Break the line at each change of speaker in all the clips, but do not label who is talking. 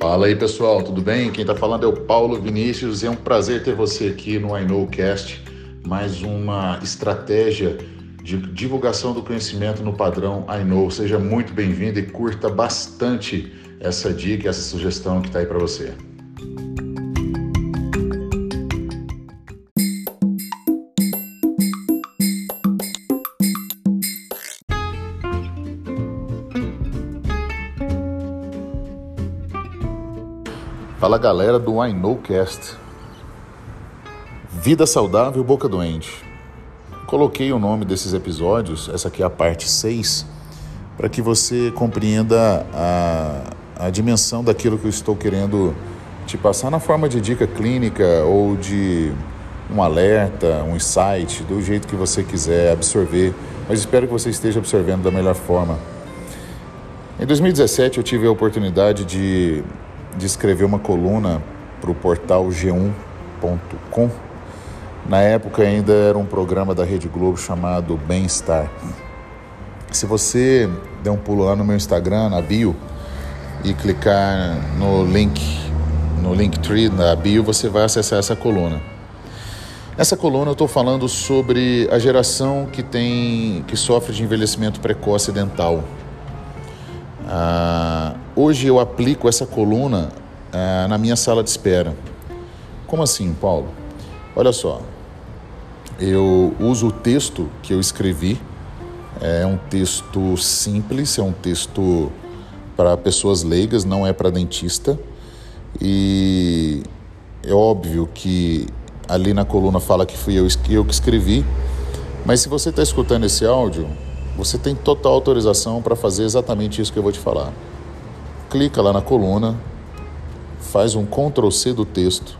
Fala aí pessoal, tudo bem? Quem está falando é o Paulo Vinícius e é um prazer ter você aqui no I Cast, mais uma estratégia de divulgação do conhecimento no padrão I. Seja muito bem-vindo e curta bastante essa dica, essa sugestão que está aí para você. Fala galera do I Know Cast. Vida saudável, boca doente. Coloquei o nome desses episódios, essa aqui é a parte 6, para que você compreenda a, a dimensão daquilo que eu estou querendo te passar na forma de dica clínica ou de um alerta, um insight, do jeito que você quiser absorver, mas espero que você esteja absorvendo da melhor forma. Em 2017 eu tive a oportunidade de de escrever uma coluna para o portal g1.com. Na época ainda era um programa da Rede Globo chamado Bem-Estar. Se você der um pulo lá no meu Instagram, na bio, e clicar no link, no Linktree, na bio, você vai acessar essa coluna. Nessa coluna eu estou falando sobre a geração que tem, que sofre de envelhecimento precoce dental. Ah, hoje eu aplico essa coluna ah, na minha sala de espera. Como assim, Paulo? Olha só, eu uso o texto que eu escrevi, é um texto simples, é um texto para pessoas leigas, não é para dentista. E é óbvio que ali na coluna fala que fui eu, eu que escrevi, mas se você está escutando esse áudio, você tem total autorização para fazer exatamente isso que eu vou te falar. Clica lá na coluna, faz um Ctrl C do texto,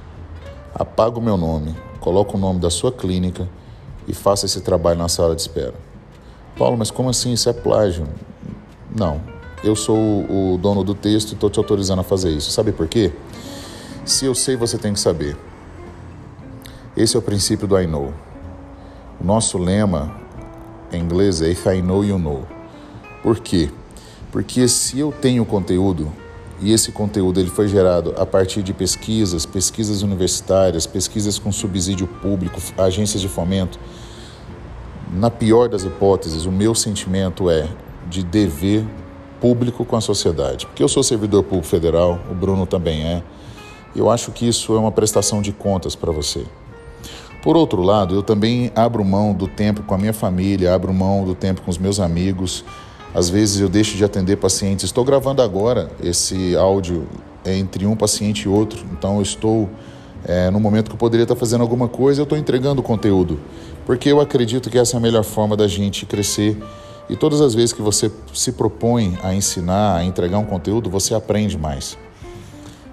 apaga o meu nome, coloca o nome da sua clínica e faça esse trabalho na sala de espera. Paulo, mas como assim? Isso é plágio? Não. Eu sou o dono do texto e estou te autorizando a fazer isso. Sabe por quê? Se eu sei, você tem que saber. Esse é o princípio do I know. O nosso lema em inglês é If I Know, You Know. Por quê? Porque se eu tenho conteúdo e esse conteúdo ele foi gerado a partir de pesquisas, pesquisas universitárias, pesquisas com subsídio público, agências de fomento, na pior das hipóteses, o meu sentimento é de dever público com a sociedade. Porque eu sou servidor público federal, o Bruno também é. Eu acho que isso é uma prestação de contas para você. Por outro lado, eu também abro mão do tempo com a minha família, abro mão do tempo com os meus amigos. Às vezes eu deixo de atender pacientes. Estou gravando agora esse áudio entre um paciente e outro, então eu estou é, no momento que eu poderia estar fazendo alguma coisa, eu estou entregando conteúdo, porque eu acredito que essa é a melhor forma da gente crescer. E todas as vezes que você se propõe a ensinar, a entregar um conteúdo, você aprende mais.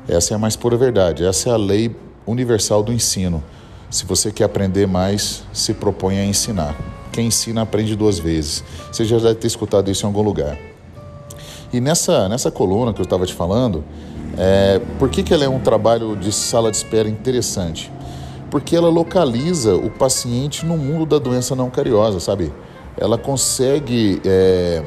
Essa é a mais pura verdade, essa é a lei universal do ensino. Se você quer aprender mais, se propõe a ensinar. Quem ensina aprende duas vezes. Você já deve ter escutado isso em algum lugar. E nessa, nessa coluna que eu estava te falando, é, por que, que ela é um trabalho de sala de espera interessante? Porque ela localiza o paciente no mundo da doença não cariosa, sabe? Ela consegue é,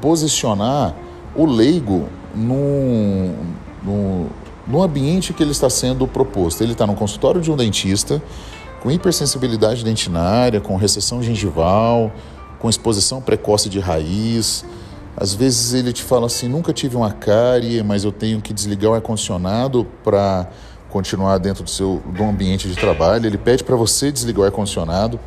posicionar o leigo num, num, no ambiente que ele está sendo proposto. Ele está no consultório de um dentista, com hipersensibilidade dentinária, com recessão gengival, com exposição precoce de raiz. Às vezes ele te fala assim: nunca tive uma cárie, mas eu tenho que desligar o ar-condicionado para continuar dentro do seu do ambiente de trabalho. Ele pede para você desligar o ar-condicionado.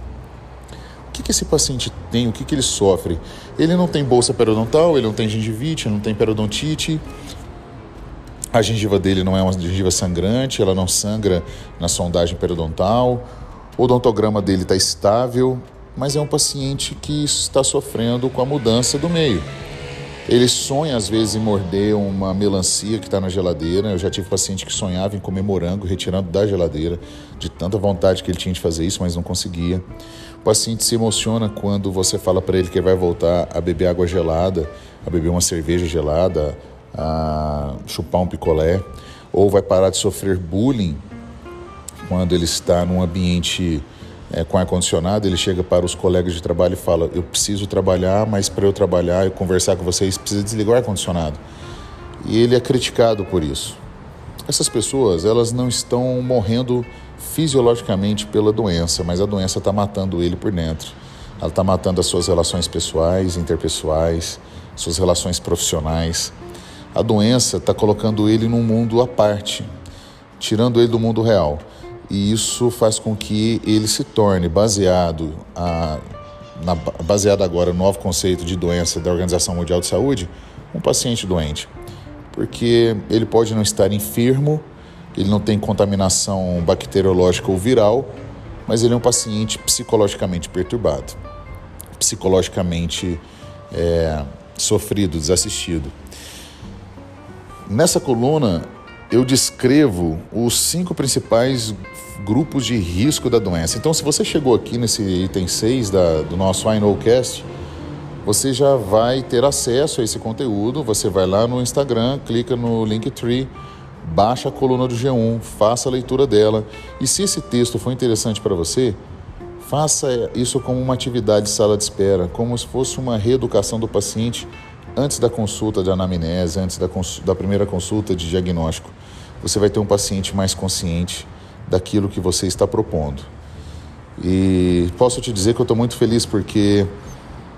O que, que esse paciente tem? O que, que ele sofre? Ele não tem bolsa periodontal, ele não tem gengivite, não tem periodontite, a gengiva dele não é uma gengiva sangrante, ela não sangra na sondagem periodontal. O odontograma dele está estável, mas é um paciente que está sofrendo com a mudança do meio. Ele sonha às vezes em morder uma melancia que está na geladeira. Eu já tive paciente que sonhava em comer morango retirando da geladeira, de tanta vontade que ele tinha de fazer isso, mas não conseguia. O paciente se emociona quando você fala para ele que vai voltar a beber água gelada, a beber uma cerveja gelada, a chupar um picolé, ou vai parar de sofrer bullying quando ele está num ambiente é, com ar-condicionado, ele chega para os colegas de trabalho e fala: Eu preciso trabalhar, mas para eu trabalhar e conversar com vocês, precisa desligar o ar-condicionado. e ele é criticado por isso. Essas pessoas, elas não estão morrendo fisiologicamente pela doença, mas a doença está matando ele por dentro. Ela está matando as suas relações pessoais, interpessoais, suas relações profissionais. A doença está colocando ele num mundo à parte, tirando ele do mundo real. E isso faz com que ele se torne baseado, a, na, baseado agora no novo conceito de doença da Organização Mundial de Saúde, um paciente doente. Porque ele pode não estar enfermo, ele não tem contaminação bacteriológica ou viral, mas ele é um paciente psicologicamente perturbado, psicologicamente é, sofrido, desassistido. Nessa coluna, eu descrevo os cinco principais grupos de risco da doença. Então, se você chegou aqui nesse item 6 da, do nosso I você já vai ter acesso a esse conteúdo. Você vai lá no Instagram, clica no Linktree, baixa a coluna do G1, faça a leitura dela. E se esse texto for interessante para você, faça isso como uma atividade de sala de espera, como se fosse uma reeducação do paciente antes da consulta de anamnese, antes da, da primeira consulta de diagnóstico. Você vai ter um paciente mais consciente daquilo que você está propondo. E posso te dizer que eu estou muito feliz porque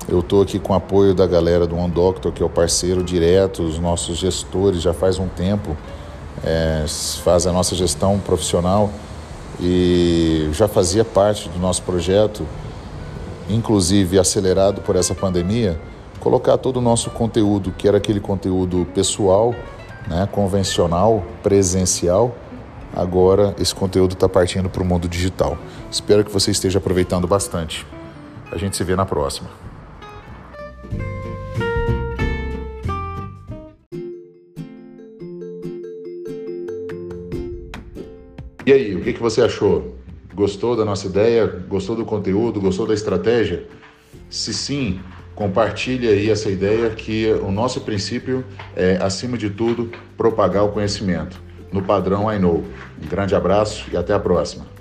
eu estou aqui com o apoio da galera do One Doctor, que é o parceiro direto, os nossos gestores já faz um tempo, é, faz a nossa gestão profissional e já fazia parte do nosso projeto, inclusive acelerado por essa pandemia, colocar todo o nosso conteúdo, que era aquele conteúdo pessoal, né, convencional, presencial, agora esse conteúdo está partindo para o mundo digital. Espero que você esteja aproveitando bastante. A gente se vê na próxima. E aí, o que, que você achou? Gostou da nossa ideia? Gostou do conteúdo? Gostou da estratégia? Se sim, compartilhe aí essa ideia que o nosso princípio é, acima de tudo, propagar o conhecimento no padrão I Know. Um grande abraço e até a próxima.